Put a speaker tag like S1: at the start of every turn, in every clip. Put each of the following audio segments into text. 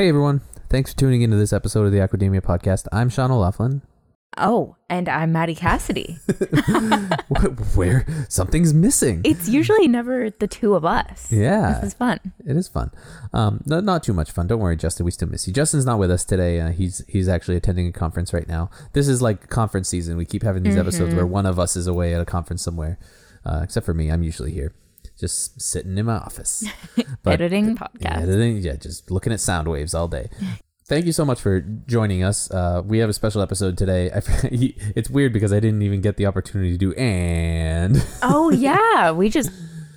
S1: Hey everyone, thanks for tuning into this episode of the Aquademia podcast. I'm Sean O'Laughlin.
S2: Oh, and I'm Maddie Cassidy.
S1: Wh- Where something's missing.
S2: it's usually never the two of us.
S1: Yeah.
S2: This is fun.
S1: It is fun. Um, no, not too much fun. Don't worry, Justin. We still miss you. Justin's not with us today. Uh, he's he's actually attending a conference right now. This is like conference season. We keep having these episodes where one of us is away at a conference somewhere. Uh, except for me, I'm usually here, just sitting in my office, But-
S2: Editing podcast.
S1: editing, yeah, just looking at sound waves all day. Thank you so much for joining us. Uh, we have a special episode today. I, it's weird because I didn't even get the opportunity to do and.
S2: oh yeah, we just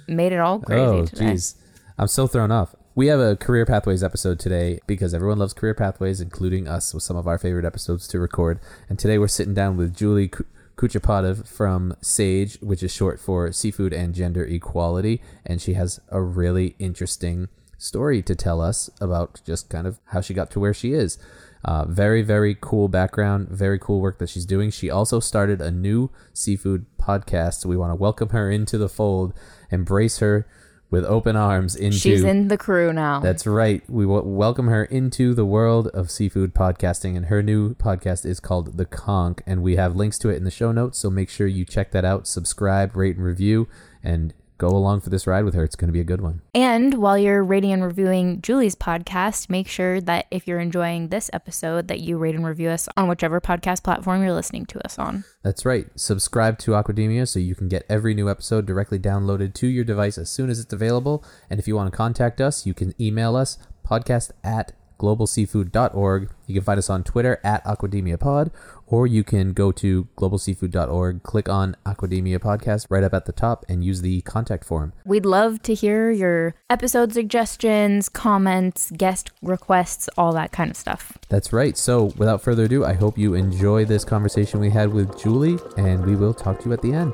S2: made it all crazy
S1: oh, jeez, I'm so thrown off. We have a career pathways episode today because everyone loves career pathways, including us, with some of our favorite episodes to record. And today we're sitting down with Julie Kuchepatov from Sage, which is short for Seafood and Gender Equality, and she has a really interesting story to tell us about just kind of how she got to where she is. Uh, very, very cool background, very cool work that she's doing. She also started a new seafood podcast. We want to welcome her into the fold, embrace her with open arms into.
S2: She's in the crew now.
S1: That's right. We w- welcome her into the world of seafood podcasting, and her new podcast is called The Conch, and we have links to it in the show notes. So make sure you check that out, subscribe, rate, and review, and go along for this ride with her. It's going to be a good one.
S2: And while you're rating and reviewing Julie's podcast, make sure that if you're enjoying this episode, that you rate and review us on whichever podcast platform you're listening to us on.
S1: That's right. Subscribe to Aquademia so you can get every new episode directly downloaded to your device as soon as it's available. And if you want to contact us, you can email us podcast at globalseafood.org. You can find us on Twitter at AquademiaPod, or you can go to globalseafood.org, click on Aquademia Podcast right up at the top, and use the contact form.
S2: We'd love to hear your episode suggestions, comments, guest requests, all that kind of stuff.
S1: That's right. So without further ado, I hope you enjoy this conversation we had with Julie, and we will talk to you at the end.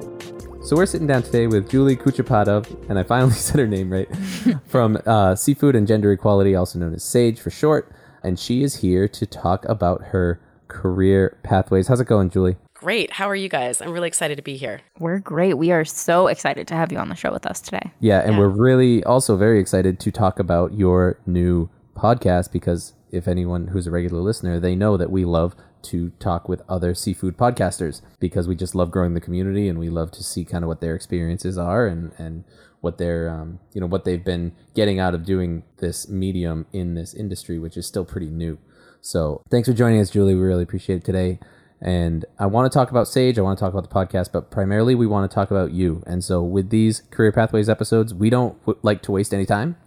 S1: So we're sitting down today with Julie Kuchepatov, and I finally said her name right, from uh, Seafood and Gender Equality, also known as SAGE for short. And she is here to talk about her career pathways. How's it going, Julie?
S3: Great. How are you guys? I'm really excited to be here.
S2: We're great. We are so excited to have you on the show with us today.
S1: Yeah, and we're really also very excited to talk about your new podcast because if anyone who's a regular listener, they know that we love to talk with other seafood podcasters because we just love growing the community and we love to see kind of what their experiences are and and what they're um, you know what they've been getting out of doing this medium in this industry, which is still pretty new. So thanks for joining us, Julie. We really appreciate it today. And I want to talk about Sage. I want to talk about the podcast, but primarily we want to talk about you. And so with these career pathways episodes, we don't like to waste any time.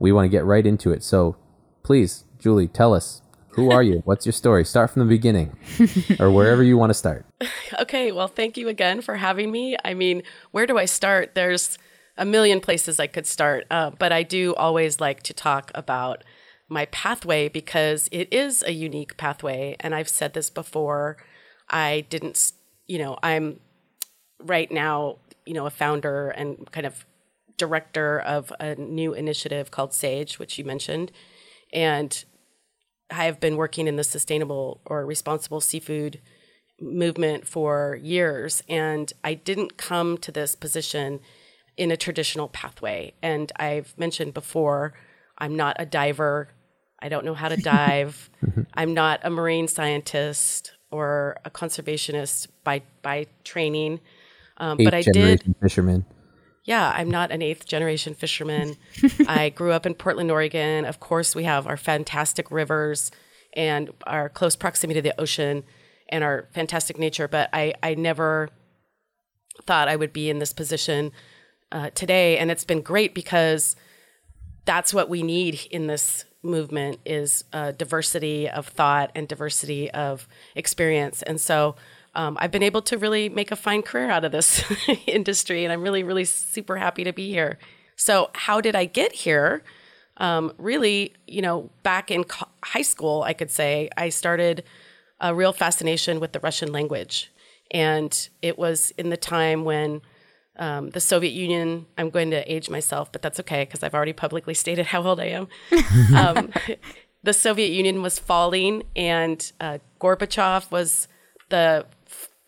S1: We want to get right into it. So please, Julie, tell us who are you? What's your story? Start from the beginning, or wherever you want to start.
S3: Okay. Well, thank you again for having me. I mean, where do I start? There's a million places I could start, uh, but I do always like to talk about my pathway because it is a unique pathway. And I've said this before. I didn't, you know, I'm right now, you know, a founder and kind of director of a new initiative called Sage, which you mentioned. And I have been working in the sustainable or responsible seafood movement for years. And I didn't come to this position in a traditional pathway. And I've mentioned before, I'm not a diver. I don't know how to dive. I'm not a marine scientist or a conservationist by by training. Um, but I did
S1: fisherman.
S3: Yeah, I'm not an eighth generation fisherman. I grew up in Portland, Oregon. Of course, we have our fantastic rivers and our close proximity to the ocean and our fantastic nature. But I, I never thought I would be in this position uh, today. And it's been great because that's what we need in this movement is uh, diversity of thought and diversity of experience. And so um, I've been able to really make a fine career out of this industry, and I'm really, really super happy to be here. So, how did I get here? Um, really, you know, back in co- high school, I could say I started a real fascination with the Russian language. And it was in the time when um, the Soviet Union, I'm going to age myself, but that's okay because I've already publicly stated how old I am. um, the Soviet Union was falling, and uh, Gorbachev was the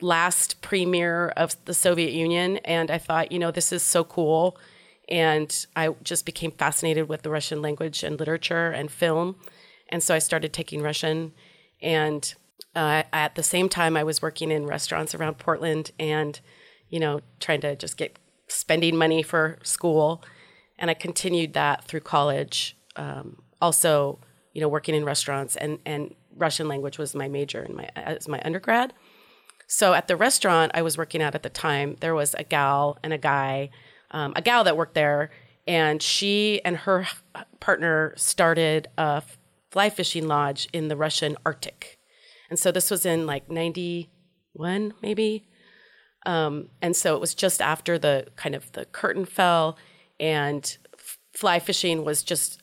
S3: last premier of the Soviet Union. And I thought, you know, this is so cool. And I just became fascinated with the Russian language and literature and film. And so I started taking Russian. And uh, at the same time, I was working in restaurants around Portland and, you know, trying to just get spending money for school. And I continued that through college. Um, also, you know, working in restaurants and, and Russian language was my major in my as my undergrad. So at the restaurant I was working at at the time, there was a gal and a guy, um, a gal that worked there, and she and her partner started a fly fishing lodge in the Russian Arctic. And so this was in like 91, maybe. Um, and so it was just after the kind of the curtain fell and f- fly fishing was just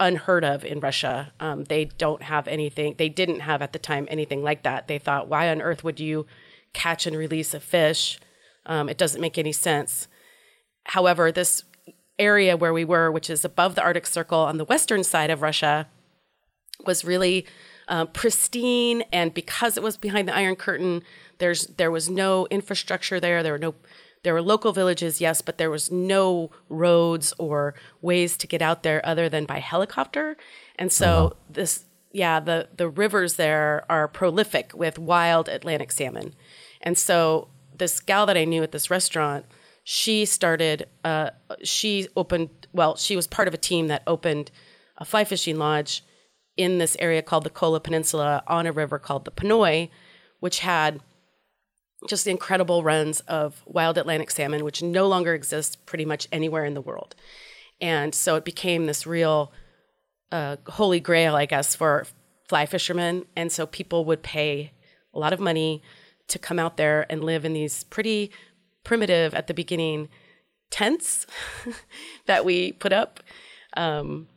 S3: unheard of in Russia. Um, they don't have anything, they didn't have at the time anything like that. They thought, why on earth would you catch and release a fish? Um, it doesn't make any sense. However, this area where we were, which is above the Arctic Circle on the western side of Russia, was really uh, pristine. And because it was behind the Iron Curtain, there's there was no infrastructure there. There were no there were local villages, yes, but there was no roads or ways to get out there other than by helicopter. And so this, yeah, the the rivers there are prolific with wild Atlantic salmon. And so this gal that I knew at this restaurant, she started, uh, she opened, well, she was part of a team that opened a fly fishing lodge in this area called the Kola Peninsula on a river called the Ponoi, which had just incredible runs of wild Atlantic salmon, which no longer exists pretty much anywhere in the world. And so it became this real uh, holy grail, I guess, for fly fishermen. And so people would pay a lot of money to come out there and live in these pretty primitive, at the beginning, tents that we put up. Um,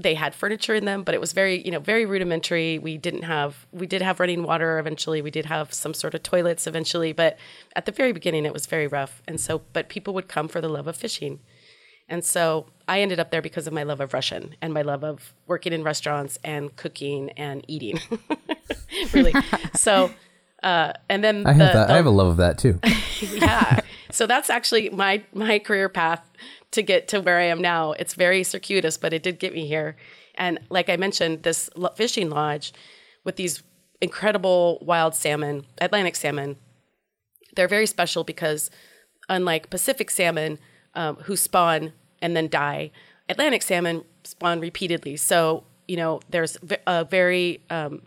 S3: they had furniture in them, but it was very, you know, very rudimentary. We didn't have, we did have running water eventually. We did have some sort of toilets eventually, but at the very beginning, it was very rough. And so, but people would come for the love of fishing. And so I ended up there because of my love of Russian and my love of working in restaurants and cooking and eating. really. so, uh, and then
S1: I have
S3: the-
S1: that.
S3: the-
S1: I have a love of that too.
S3: yeah. So that's actually my my career path to get to where I am now. It's very circuitous, but it did get me here. And like I mentioned, this fishing lodge with these incredible wild salmon, Atlantic salmon, they're very special because unlike Pacific salmon, um, who spawn and then die, Atlantic salmon spawn repeatedly. So you know, there's a very um,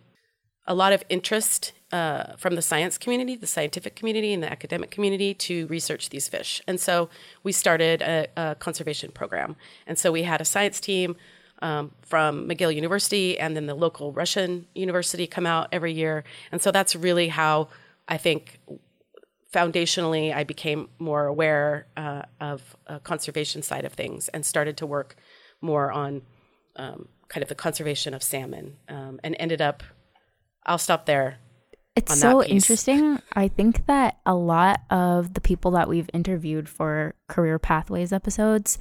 S3: a lot of interest uh, from the science community, the scientific community, and the academic community to research these fish. And so we started a, a conservation program. And so we had a science team um, from McGill University and then the local Russian university come out every year. And so that's really how I think foundationally I became more aware uh, of a conservation side of things and started to work more on um, kind of the conservation of salmon um, and ended up I'll stop there.
S2: It's so interesting. I think that a lot of the people that we've interviewed for career pathways episodes,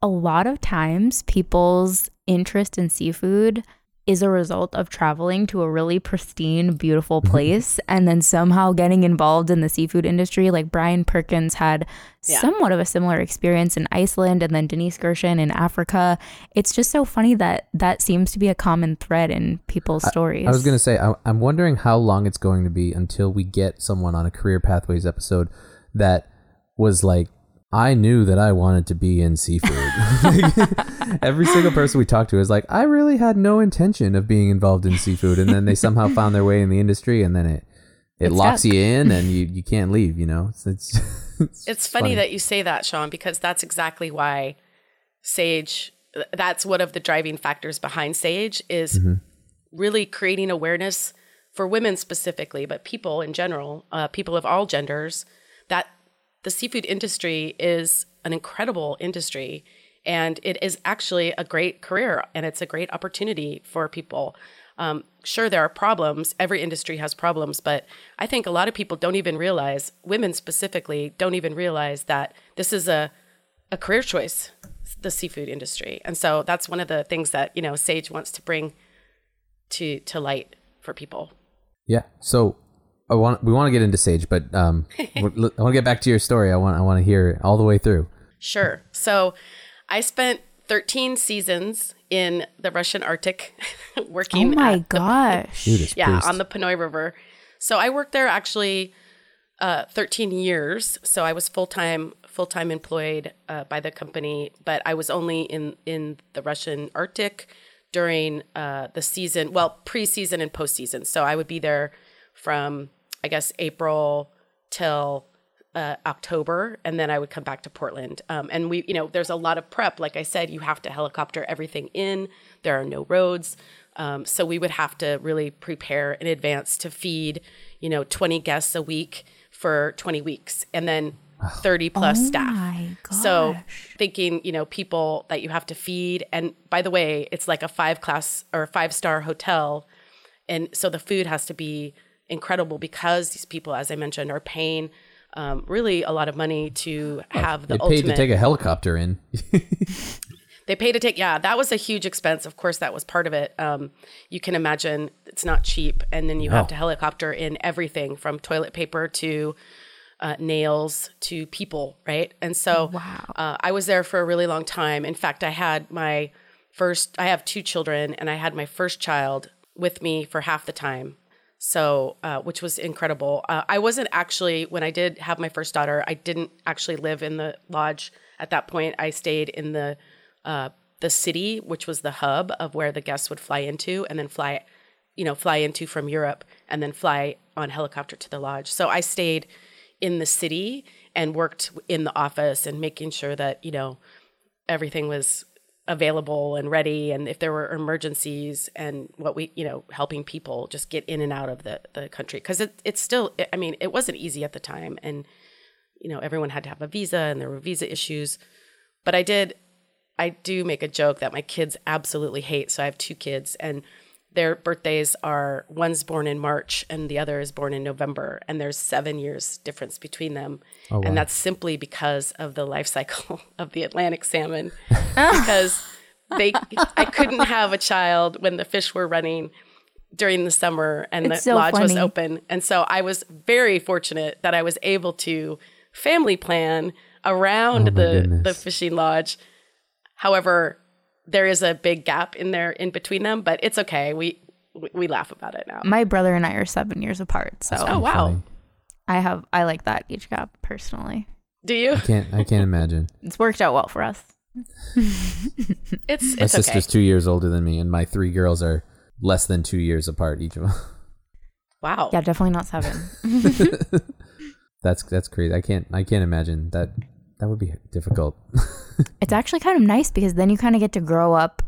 S2: a lot of times people's interest in seafood is a result of traveling to a really pristine, beautiful mm-hmm. place and then somehow getting involved in the seafood industry. Like Brian Perkins had
S3: Yeah.
S2: somewhat of a similar experience in Iceland and then Denise Gershon in Africa. It's just so funny that that seems to be a common thread in people's stories.
S1: I was going to say, I, I'm wondering how long it's going to be until we get someone on a Career Pathways episode that was like, I knew that I wanted to be in seafood. Every single person we talked to is like, I really had no intention of being involved in seafood. And then they somehow found their way in the industry and then it, it
S2: It's
S1: locks
S2: stuck.
S1: you in and you, you can't leave, you know? It's, it's, it's,
S3: It's funny, that you say that, Sean, because that's exactly why Sage, that's one of the driving factors behind Sage is really creating awareness for women specifically, but people in general, uh, people of all genders, that the seafood industry is an incredible industry and it is actually a great career and it's a great opportunity for people. Um, sure, there are problems. Every industry has problems, but I think a lot of people don't even realize, women specifically, don't even realize that this is a a career choice, the seafood industry. And so that's one of the things that you know Sage wants to bring to to light for people.
S1: Yeah. So I want we want to get into Sage, but um, I want to get back to your story. I want I want to hear it all the way through.
S3: Sure. So I spent 13 seasons in the Russian Arctic working.
S2: Oh my
S3: at
S2: gosh.
S1: Judas
S3: yeah,
S1: Priest.
S3: on the Ponoi River. So I worked there actually uh, 13 years. So I was full time full time employed uh, by the company, but I was only in in the Russian Arctic during uh, the season, well, preseason and postseason. So I would be there from I guess April till uh, October, and then I would come back to Portland. Um, and we, you know, there's a lot of prep. Like I said, you have to helicopter everything in. There are no roads, um, so we would have to really prepare in advance to feed, you know, 20 guests a week for 20 weeks, and then 30 plus
S2: Oh
S3: staff.
S2: my
S3: So thinking, you know, people that you have to feed, and by the way, it's like a five class or five star hotel, and so the food has to be incredible because these people, as I mentioned, are paying um, really a lot of money to have the
S1: They paid to take a helicopter in.
S3: they pay to take. Yeah, that was a huge expense. Of course, that was part of it. Um, you can imagine it's not cheap, and then you have to helicopter in everything from toilet paper to uh, nails to people, right? And so uh, I was there for a really long time. In fact, I had my first, I have two children, and I had my first child with me for half the time. So, uh, which was incredible. Uh, I wasn't actually, when I did have my first daughter, I didn't actually live in the lodge at that point. I stayed in the, uh, the city, which was the hub of where the guests would fly into and then fly, you know, fly into from Europe and then fly on helicopter to the lodge. So I stayed in the city and worked in the office and making sure that, you know, everything was available and ready and if there were emergencies and what we you know helping people just get in and out of the the country. Because it, it's still i mean it wasn't easy at the time and you know everyone had to have a visa and there were visa issues. But i did i do make a joke that my kids absolutely hate so i have two kids and their birthdays are one's born in march and the other is born in november and there's seven years difference between them. Oh, and that's simply because of the life cycle of the atlantic salmon because they i couldn't have a child when the fish were running during the summer and
S2: It's
S3: the
S2: so
S3: lodge was open. And so i was very fortunate that i was able to family plan around
S1: Oh my
S3: the the fishing lodge. However there is a big gap in there in between them but it's okay we we, we laugh about it now
S2: My brother and I are seven years apart, so
S3: oh wow
S1: Funny.
S2: I have I like that age gap personally.
S3: do you I
S1: Can't I can't imagine.
S2: It's worked out well for us.
S3: it's it's My
S1: sister's
S3: okay
S1: two years older than me, and my three girls are less than two years apart each of them.
S3: wow
S2: Yeah, definitely not seven.
S1: That's that's crazy. I can't I can't imagine that. That would be difficult.
S2: it's actually kind of nice because then you kind of get to grow up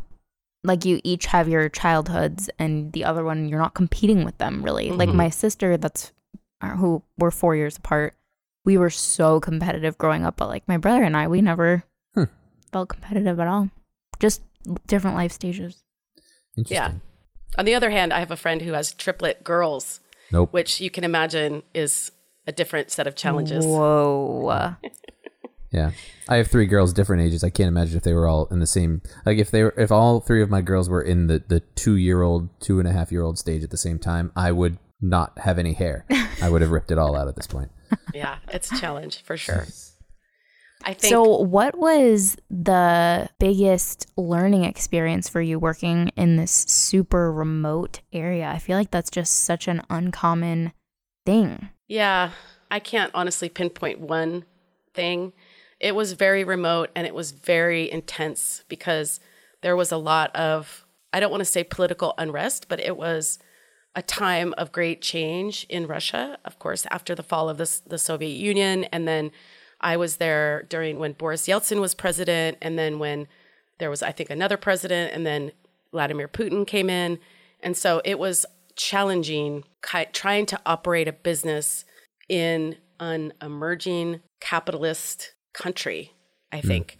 S2: like you each have your childhoods and the other one you're not competing with them really like my sister that's uh, who we're four years apart we were so competitive growing up but like my brother and i we never
S1: Hmm.
S2: felt competitive at all just different life stages
S1: Interesting.
S3: On the other hand, I have a friend who has triplet girls,
S1: Nope.
S3: which you can imagine is a different set of challenges.
S2: whoa
S1: Yeah. I have three girls different ages. I can't imagine if they were all in the same like if they were if all three of my girls were in the, the two year old, two and a half year old stage at the same time, I would not have any hair. I would have ripped it all out at this point.
S3: Yeah, it's a challenge for sure. I think
S2: so what was the biggest learning experience for you working in this super remote area i feel like that's just such an uncommon thing
S3: Yeah, I can't honestly pinpoint one thing. It was very remote and it was very intense because there was a lot of, I don't want to say political unrest, but it was a time of great change in Russia, of course, after the fall of the, the Soviet Union. And then I was there during when Boris Yeltsin was president, and then when there was, I think, another president, and then Vladimir Putin came in. And so it was challenging trying to operate a business in an emerging capitalist country, I think,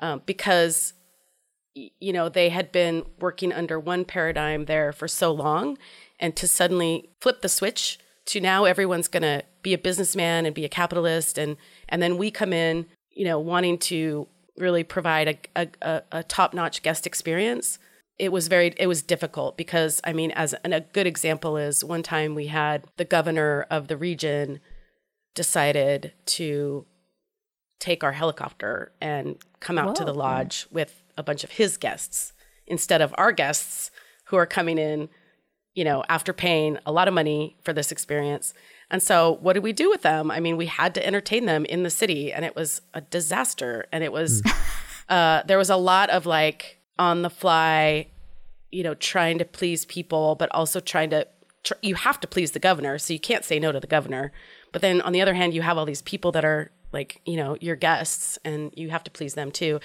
S3: um, because you know, they had been working under one paradigm there for so long and to suddenly flip the switch to now everyone's going to be a businessman and be a capitalist and and then we come in, you know, wanting to really provide a, a, a, a top-notch guest experience it was very it was difficult because i mean as and a good example is one time we had the governor of the region decided to take our helicopter and come out to the lodge with a bunch of his guests instead of our guests who are coming in you know after paying a lot of money for this experience. And so what did we do with them? I mean we had to entertain them in the city and it was a disaster. And it was uh, there was a lot of like on the fly you know trying to please people but also trying to tr- you have to please the governor so you can't say no to the governor. But then on the other hand you have all these people that are like you know your guests and you have to please them too.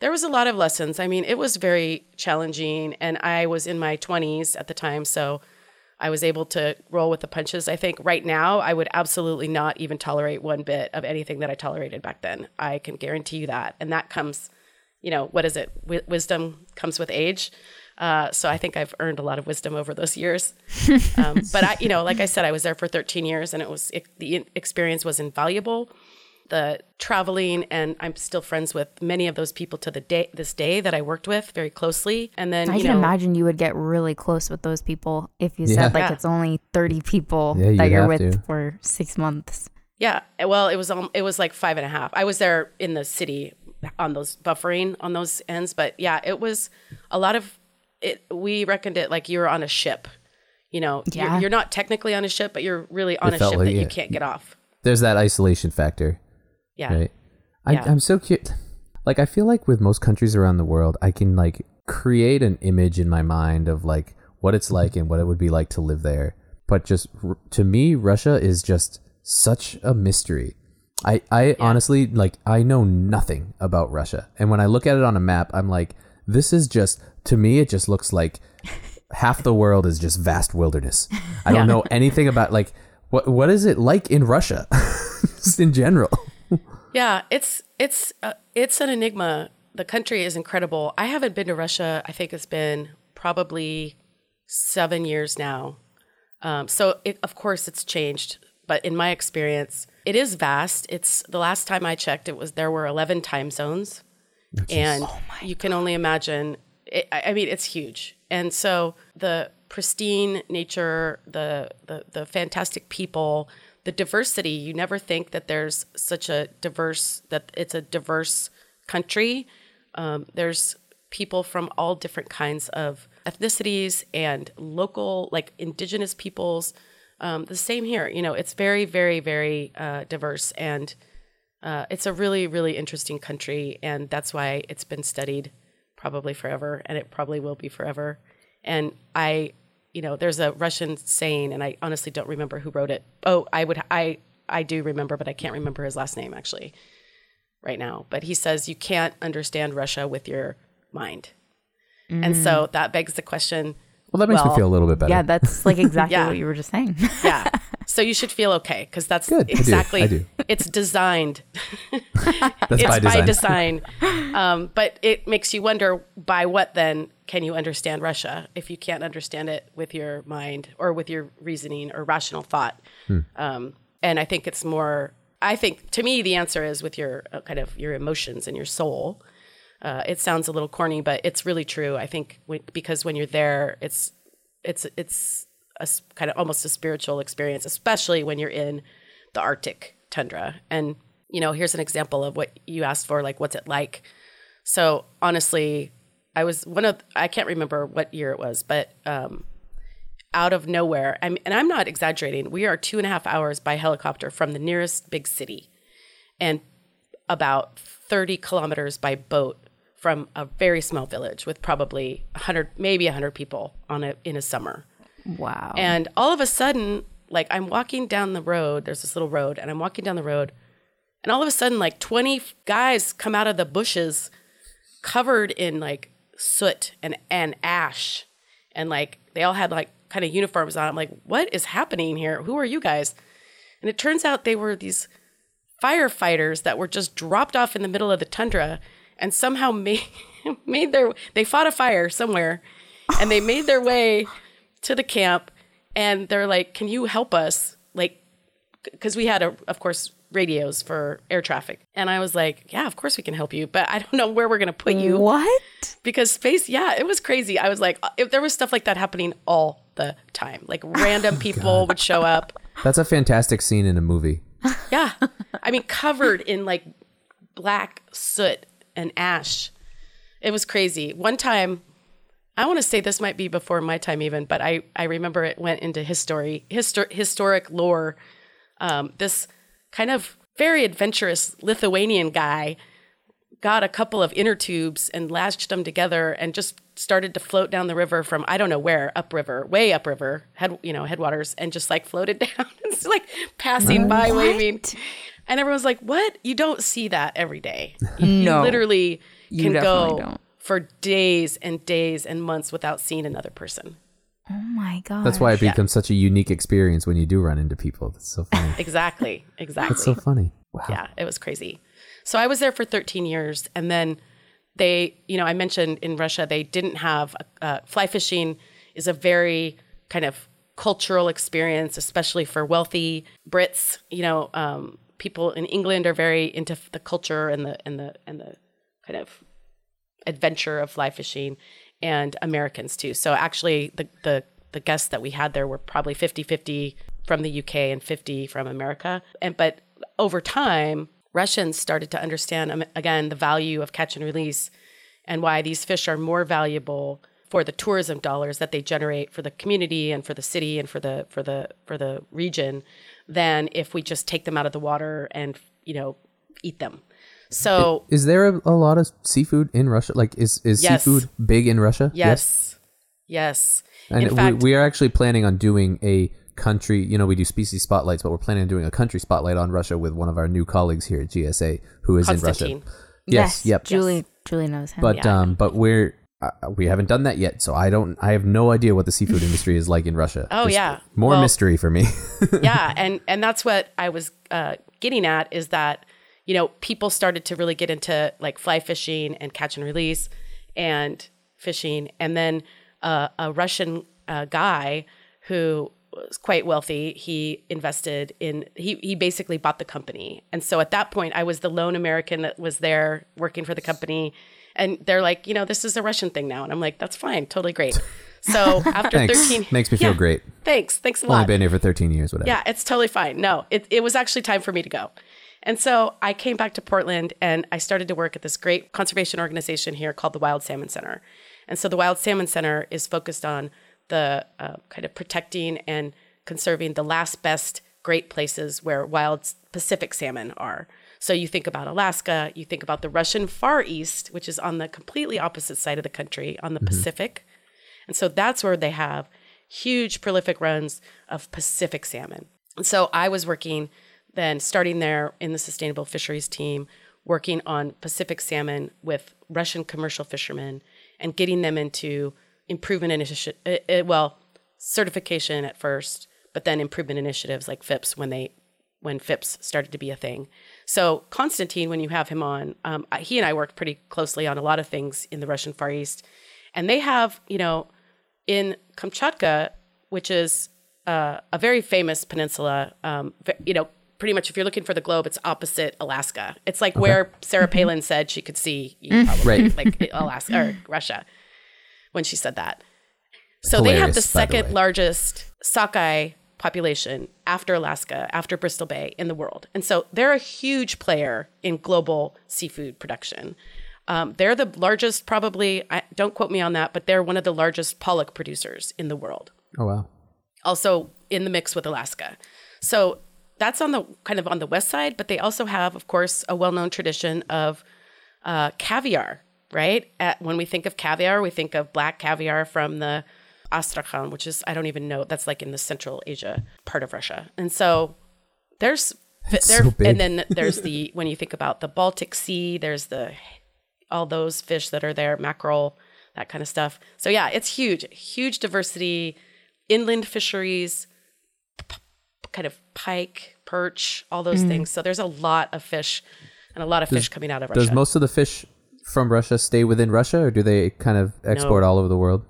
S3: There was a lot of lessons. I mean it was very challenging and i was in my 20s at the time so i was able to roll with the punches. I think right now i would absolutely not even tolerate one bit of anything that i tolerated back then. I can guarantee you that and that comes you know what is it? Wi- wisdom comes with age. Uh, so I think I've earned a lot of wisdom over those years. Um, but I, you know, like I said, I was there for 13 years, and it was it, the experience was invaluable. The traveling, and I'm still friends with many of those people to the day this day that I worked with very closely. And then
S2: I
S3: you
S2: can
S3: know,
S2: imagine you would get really close with those people if you
S1: Yeah.
S2: said like
S3: Yeah.
S2: it's only 30 people
S1: Yeah,
S2: that
S1: you'd
S2: you're with
S1: to.
S2: for six months.
S3: Yeah, well, it was um, it was like five and a half. I was there in the city on those buffering on those ends, but yeah, it was a lot of it. We reckoned it like you were on a ship. You know,
S2: Yeah.
S3: you're, you're not technically on a ship, but you're really on
S1: It
S3: a ship
S1: like
S3: that you can't get off.
S1: There's that isolation factor,
S3: Yeah,
S1: right? I,
S3: Yeah.
S1: I'm so cute. Like I feel like with most countries around the world, I can like create an image in my mind of like what it's mm-hmm. like and what it would be like to live there. But just to me, Russia is just such a mystery. I, I honestly like I know nothing about Russia, and when I look at it on a map, I'm like, this is just to me, it just looks like half the world is just vast wilderness. I don't know anything about like what what is it like in Russia, just in general.
S3: Yeah, it's it's uh, it's an enigma. The country is incredible. I haven't been to Russia. I think it's been probably seven years now. Um, so it, of course it's changed, but in my experience, it is vast. It's the last time I checked, it was there were eleven time zones, and you can only imagine. It, I I mean, it's huge, and so the pristine nature, the the the fantastic people, the diversity. You never think that there's such a diverse that it's a diverse country. Um, there's people from all different kinds of ethnicities and local, like indigenous peoples. Um, the same here. You know, it's very, very, very uh, diverse, and uh, it's a really, really interesting country, and that's why it's been studied probably forever, and it probably will be forever. And I, you know, there's a Russian saying, and I honestly don't remember who wrote it. Oh, I would, I, I do remember, but I can't remember his last name actually right now. But he says you can't understand Russia with your mind, and so mm. that begs the question.
S1: Well, that makes me feel a little bit better.
S2: Yeah, that's like exactly
S3: Yeah.
S2: what you were just saying.
S3: Yeah. So you should feel okay because that's
S1: Good. I do.
S3: exactly
S1: I do.
S3: it's designed
S1: That's
S3: it's
S1: by
S3: by
S1: design.
S3: design. um, but it makes you wonder by what then can you understand Russia if you can't understand it with your mind or with your reasoning or rational thought? Um, and I think it's more. I think to me the answer is with your uh, kind of your emotions and your soul. Uh, it sounds a little corny, but it's really true. I think when, because when you're there, it's it's it's a kind of almost a spiritual experience, especially when you're in the Arctic tundra. And you know, here's an example of what you asked for, like what's it like. So honestly, I was one of I can't remember what year it was, but um, out of nowhere, I'm, and I'm not exaggerating. We are two and a half hours by helicopter from the nearest big city, and about 30 kilometers by boat from a very small village with probably 100 maybe 100 people on a in a summer.
S2: Wow.
S3: and all of a sudden like i'm walking down the road there's this little road and i'm walking down the road and all of a sudden like 20 guys come out of the bushes covered in like soot and and ash. And like they all had like kind of uniforms on. I'm like what is happening here? Who are you guys? And it turns out they were these firefighters that were just dropped off in the middle of the tundra and somehow made made their they fought a fire somewhere and they made their way to the camp and they're like can you help us? Like because we had a, of course radios for air traffic. And i was like yeah of course we can help you but i don't know where we're going to put you.
S2: What?
S3: because space yeah it was crazy. I was like uh, if there was stuff like that happening all the time like random people would show up.
S1: That's a fantastic scene in a movie.
S3: yeah. I mean covered in like black soot and ash. It was crazy. One time i want to say this might be before my time even but i i remember it went into history histor- historic lore. Um, this kind of very adventurous lithuanian guy got a couple of inner tubes and lashed them together and just started to float down the river from I don't know where upriver, way upriver, head you know headwaters, and just like floated down. it's like passing by, waving, and everyone's like, "What? You don't see that every day. You, you
S2: No.
S3: literally can
S2: definitely
S3: go
S2: don't.
S3: for days and days and months without seeing another person."
S2: Oh my god.
S1: That's why it becomes such a unique experience when you do run into people. That's so funny.
S3: Exactly, exactly.
S1: That's so funny. Wow.
S3: Yeah, it was crazy. So I was there for 13 years, and then they, you know, I mentioned in Russia they didn't have uh, fly fishing is a very kind of cultural experience, especially for wealthy Brits. You know, um, people in England are very into the culture and the and the and the kind of adventure of fly fishing and Americans too. So actually the the the guests that we had there were probably 50-50 from the UK and 50 from America. And but over time Russians started to understand um, again the value of catch and release and why these fish are more valuable for the tourism dollars that they generate for the community and for the city and for the for the for the region than if we just take them out of the water and you know eat them. So
S1: Is there a, a lot of seafood in Russia? Like, is is
S3: Yes.
S1: seafood big in Russia?
S3: yes. Yes.
S1: And
S3: In fact,
S1: we, we are actually planning on doing a country. You know, we do species spotlights, but we're planning on doing a country spotlight on Russia with one of our new colleagues here at GSA who is in Russia.
S3: Constantine.
S1: Yes. Yep.
S2: Julie Julie knows him.
S1: But
S3: Yeah.
S1: um, but we're uh, we haven't done that yet, so I don't. I have no idea what the seafood industry is like in Russia.
S3: Oh,
S1: Just
S3: yeah.
S1: more
S3: Well-
S1: mystery for me.
S3: yeah, and and that's what I was uh, getting at is that you know people started to really get into like fly fishing and catch and release and fishing, and then uh, a Russian uh, guy who was quite wealthy. He invested in he he basically bought the company, and so at that point, I was the lone American that was there working for the company. And they're like, you know, this is a Russian thing now, and I'm like, that's fine, totally great. So after
S1: Thanks.
S3: 13,
S1: Makes me feel great.
S3: Thanks, thanks a lot.
S1: Only been here for 13 years, whatever.
S3: Yeah, it's totally fine. No, it, it was actually time for me to go. And so I came back to Portland and I started to work at this great conservation organization here called the Wild Salmon Center. And so the Wild Salmon Center is focused on the uh, kind of protecting and conserving the last best great places where wild Pacific salmon are. So you think about Alaska, you think about the Russian Far East, which is on the completely opposite side of the country on the Pacific. And so that's where they have huge prolific runs of Pacific salmon. And so I was working then starting there in the sustainable fisheries team, working on Pacific salmon with Russian commercial fishermen and getting them into improvement initiative, uh, uh, well, certification at first, but then improvement initiatives like FIPS when they when FIPS started to be a thing. So Constantine, when you have him on, um, he and I worked pretty closely on a lot of things in the Russian Far East, and they have, you know, in Kamchatka, which is uh, a very famous peninsula, um, you know, pretty much if you're looking for the globe, it's opposite Alaska. It's like where Sarah Palin said she could see, you probably,
S1: Right.
S3: like Alaska or Russia when she said that. So they have the
S1: Hilarious, by the
S3: second largest sockeye population after Alaska, after Bristol Bay in the world. And so they're a huge player in global seafood production. Um, they're the largest, probably, I, don't quote me on that, but they're one of the largest pollock producers in the world,
S1: Oh wow.
S3: also in the mix with Alaska. So that's on the kind of on the west side, but they also have, of course, a well known tradition of uh, caviar, right? At, when we think of caviar, we think of black caviar from the Astrakhan, which is, I don't even know, that's like in the Central Asia part of Russia. And so there's, there,
S1: so
S3: and then there's the, when you think about the Baltic Sea, there's the, all those fish that are there, mackerel, that kind of stuff. So yeah, it's huge, huge diversity, inland fisheries, p- kind of pike, perch, all those mm. things. So there's a lot of fish and a lot of fish coming out of Russia.
S1: Does most of the fish from Russia stay within Russia, or do they kind of export all over the world?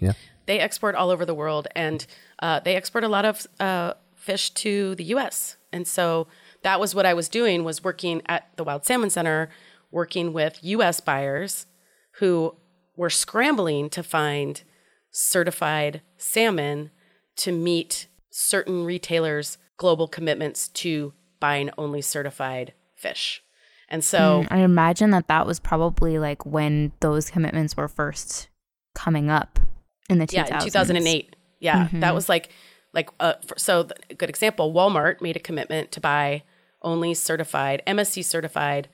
S1: Yeah.
S3: They export all over the world, and uh, they export a lot of uh, fish to the U.S. And so that was what I was doing was working at the Wild Salmon Center, working with U.S. buyers who were scrambling to find certified salmon to meet certain retailers' global commitments to buying only certified fish. And so
S2: I imagine that that was probably like when those commitments were first coming up in the 2000s.
S3: yeah, 2008. Yeah, that was like like uh, for, so th- a good example. Walmart made a commitment to buy only certified MSC certified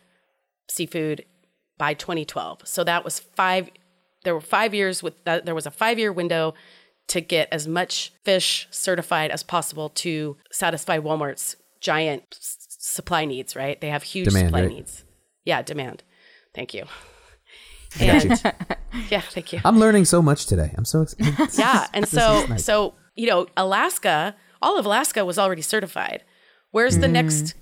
S3: seafood by 2012. So that was five. There were five years with that. There was a five year window to get as much fish certified as possible to satisfy Walmart's giant s- supply needs. Right? They have huge
S1: Demand,
S3: supply
S1: right?
S3: needs. Yeah, demand. Thank you.
S1: I got you.
S3: Yeah, thank you.
S1: I'm learning so much today. I'm so excited.
S3: Yeah, and so
S1: nice.
S3: so you know, Alaska, all of Alaska was already certified. Where's the next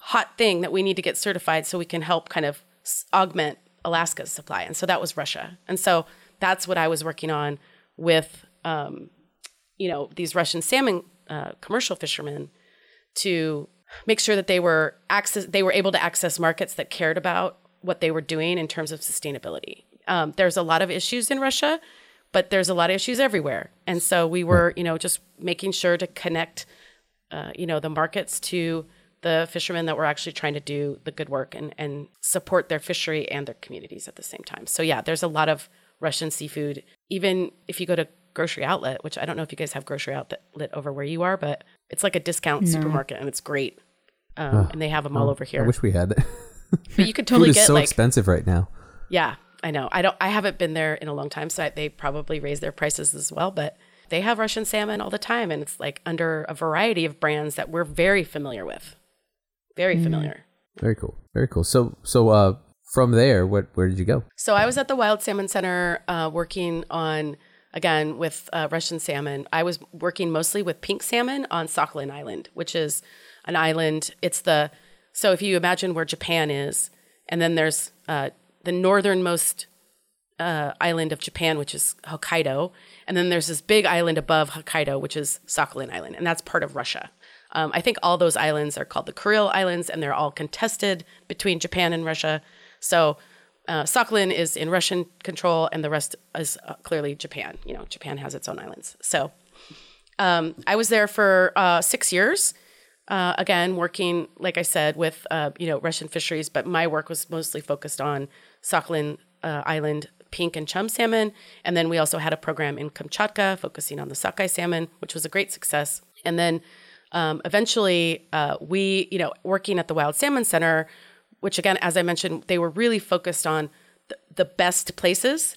S3: hot thing that we need to get certified so we can help kind of augment Alaska's supply? And so that was Russia. And so that's what I was working on with, um, you know, these Russian salmon uh, commercial fishermen to make sure that they were access they were able to access markets that cared about what they were doing in terms of sustainability. Um, there's a lot of issues in Russia, but there's a lot of issues everywhere, and so we were, you know, just making sure to connect, uh, you know, the markets to the fishermen that were actually trying to do the good work and and support their fishery and their communities at the same time. So yeah, there's a lot of Russian seafood. Even if you go to grocery outlet, which I don't know if you guys have grocery outlet over where you are, but it's like a discount supermarket and it's great. Um, and they have them all over here.
S1: I wish we had that.
S3: but you could
S1: Food
S3: totally
S1: is
S3: get
S1: so
S3: like
S1: expensive right now.
S3: yeah, I know. I don't. I haven't been there in a long time, so I, they probably raise their prices as well. But they have Russian salmon all the time, and it's like under a variety of brands that we're very familiar with. Very familiar.
S1: Very cool. Very cool. So so uh from there, what where did you go?
S3: So I was at the Wild Salmon Center uh, working on again with uh, Russian salmon. I was working mostly with pink salmon on Sakhalin Island, which is an island. It's the so if you imagine where Japan is, and then there's uh, the northernmost uh, island of Japan, which is Hokkaido, and then there's this big island above Hokkaido, which is Sakhalin Island, and that's part of Russia. Um, I think all those islands are called the Kuril Islands, and they're all contested between Japan and Russia. So uh, Sakhalin is in Russian control, and the rest is uh, clearly Japan. You know, Japan has its own islands. So um, I was there for uh, six years. Uh, again, working, like I said, with uh, you know Russian fisheries, but my work was mostly focused on Sakhalin uh, Island pink and chum salmon, and then we also had a program in Kamchatka focusing on the sockeye salmon, which was a great success. And then um, eventually, uh, we, you know, working at the Wild Salmon Center, which again, as I mentioned, they were really focused on the, the best places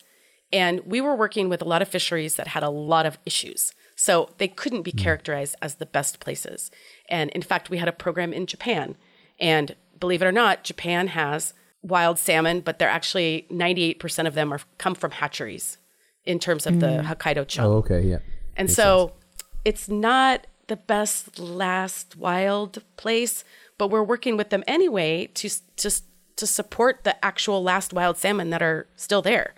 S3: and we were working with a lot of fisheries that had a lot of issues. So they couldn't be characterized as the best places. And in fact, we had a program in Japan. And believe it or not, Japan has wild salmon, but they're actually 98% of them are come from hatcheries in terms of the mm. Hokkaido chum.
S1: Oh, okay, yeah.
S3: And so it's not the best last wild place, but we're working with them anyway to just to support the actual last wild salmon that are still there.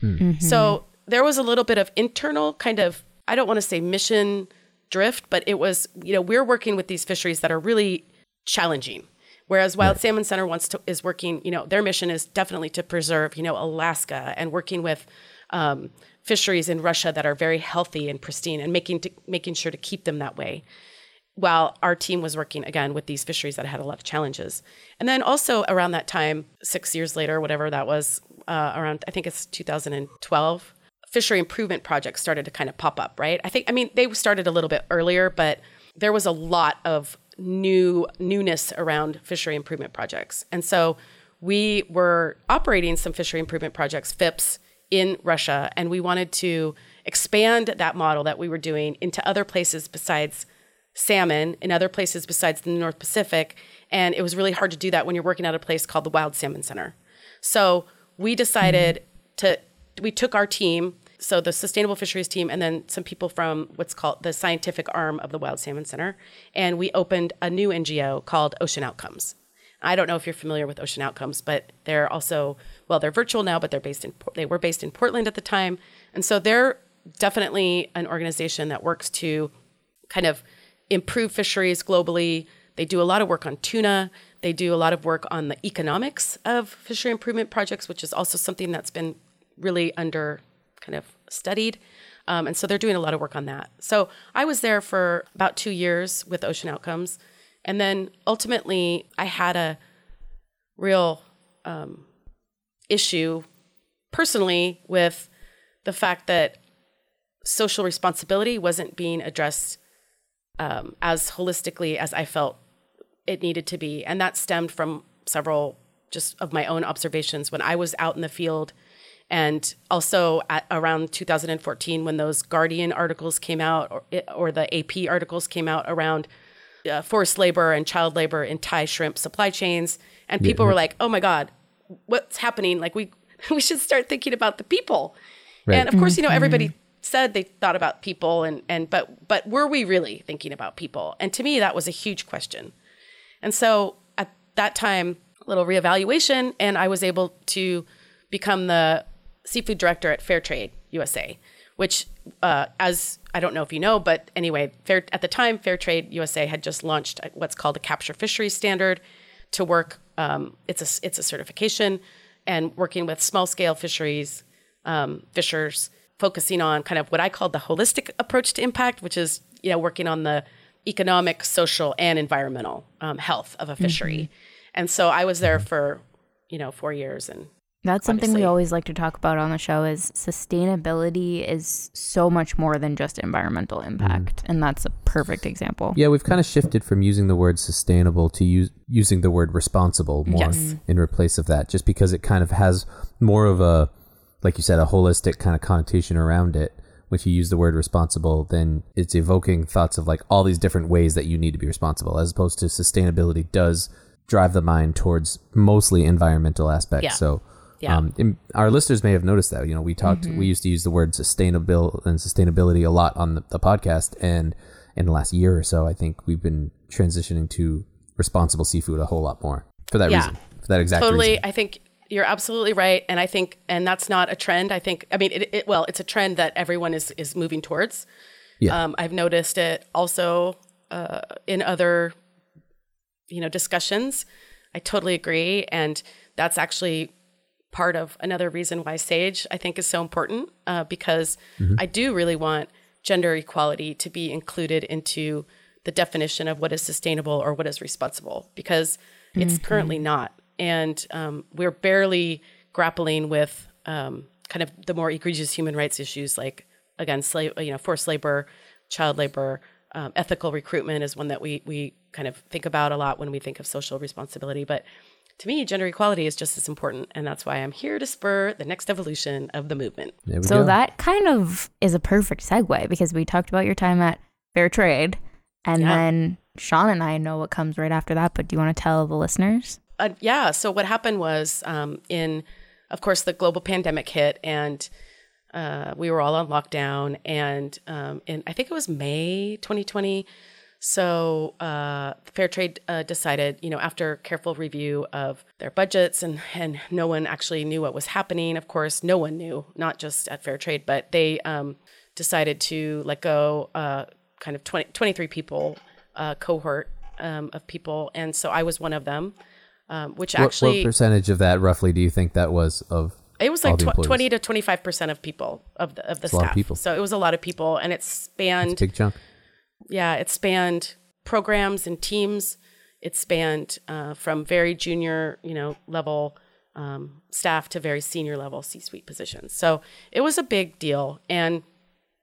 S3: Hmm. So mm-hmm. there was a little bit of internal kind of I don't want to say mission drift, but it was you know we're working with these fisheries that are really challenging. Whereas Wild Salmon Center wants to is working, you know, their mission is definitely to preserve, you know, Alaska and working with um, fisheries in Russia that are very healthy and pristine and making to, making sure to keep them that way. While our team was working again with these fisheries that had a lot of challenges, and then also around that time, six years later, whatever that was, uh, around I think it's 2012, fishery improvement projects started to kind of pop up. Right? I think I mean they started a little bit earlier, but there was a lot of new newness around fishery improvement projects. And so we were operating some fishery improvement projects, FIPS, in Russia, and we wanted to expand that model that we were doing into other places besides salmon, in other places besides the North Pacific. And it was really hard to do that when you're working at a place called the Wild Salmon Center. So we decided to, we took our team, so the sustainable fisheries team and then some people from what's called the scientific arm of the wild salmon center and we opened a new ngo called ocean outcomes I don't know if you're familiar with Ocean Outcomes, but they're also well, they're virtual now, but they're based in they were based in Portland at the time, and so they're definitely an organization that works to kind of improve fisheries globally. They do a lot of work on tuna. They do a lot of work on the economics of fishery improvement projects, which is also something that's been really under kind of studied. Um, and so they're doing a lot of work on that. So I was there for about two years with Ocean Outcomes. And then ultimately, I had a real um, issue personally with the fact that social responsibility wasn't being addressed um, as holistically as I felt it needed to be. And that stemmed from several just of my own observations when I was out in the field. And also around 2014, when those Guardian articles came out, or, or the AP articles came out around uh, forced labor and child labor in Thai shrimp supply chains, and people yeah. were like, "Oh my God, what's happening? Like we we should start thinking about the people." Right. And of course, you know, everybody mm-hmm. said they thought about people, and and but but were we really thinking about people? And to me, that was a huge question. And so at that time, a little reevaluation, and I was able to become the seafood director at Fairtrade USA, which, uh, as I don't know if you know, but anyway, Fair, at the time, Fairtrade USA had just launched what's called a capture fisheries standard to work. Um, it's a it's a certification, and working with small scale fisheries um, fishers, focusing on kind of what I call the holistic approach to impact, which is you know working on the economic, social, and environmental um, health of a fishery. Mm-hmm. And so I was there for, you know, four years and
S2: that's something we always like to talk about on the show is sustainability is so much more than just environmental impact mm. and that's a perfect example
S1: yeah we've kind of shifted from using the word sustainable to use, using the word responsible more yes. in replace of that just because it kind of has more of a like you said a holistic kind of connotation around it if you use the word responsible, then it's evoking thoughts of like all these different ways that you need to be responsible, as opposed to sustainability does drive the mind towards mostly environmental aspects. Yeah. So, yeah. Um, our listeners may have noticed that. You know, we talked, mm-hmm. we used to use the word sustainable and sustainability a lot on the, the podcast, and in the last year or so, I think we've been transitioning to responsible seafood a whole lot more for that yeah. reason. For that exact
S3: totally.
S1: Reason.
S3: I think you're absolutely right, and I think, and that's not a trend. I think, I mean, it, it well, it's a trend that everyone is is moving towards. Yeah. Um, I've noticed it also uh, in other, you know, discussions. I totally agree, and that's actually part of another reason why Sage I think is so important uh, because mm-hmm. I do really want gender equality to be included into the definition of what is sustainable or what is responsible because it's mm-hmm. currently not and um, we're barely grappling with um, kind of the more egregious human rights issues like again slave you know forced labor child labor um, ethical recruitment is one that we we kind of think about a lot when we think of social responsibility but to me gender equality is just as important and that's why i'm here to spur the next evolution of the movement
S2: so go. that kind of is a perfect segue because we talked about your time at fair trade and yeah. then sean and i know what comes right after that but do you want to tell the listeners
S3: uh, yeah. So what happened was, um, in of course, the global pandemic hit, and uh, we were all on lockdown. And um, in I think it was May 2020. So uh, Fairtrade uh, decided, you know, after careful review of their budgets, and and no one actually knew what was happening. Of course, no one knew, not just at Fairtrade, but they um, decided to let go uh, kind of 20, 23 people uh, cohort um, of people, and so I was one of them um, which actually
S1: what, what, percentage of that roughly do you think that was of
S3: it was like tw- 20 to 25 percent of people of the of the staff people. so it was a lot of people and it spanned
S1: big chunk
S3: yeah it spanned programs and teams it spanned uh, from very junior you know level um, staff to very senior level c-suite positions so it was a big deal and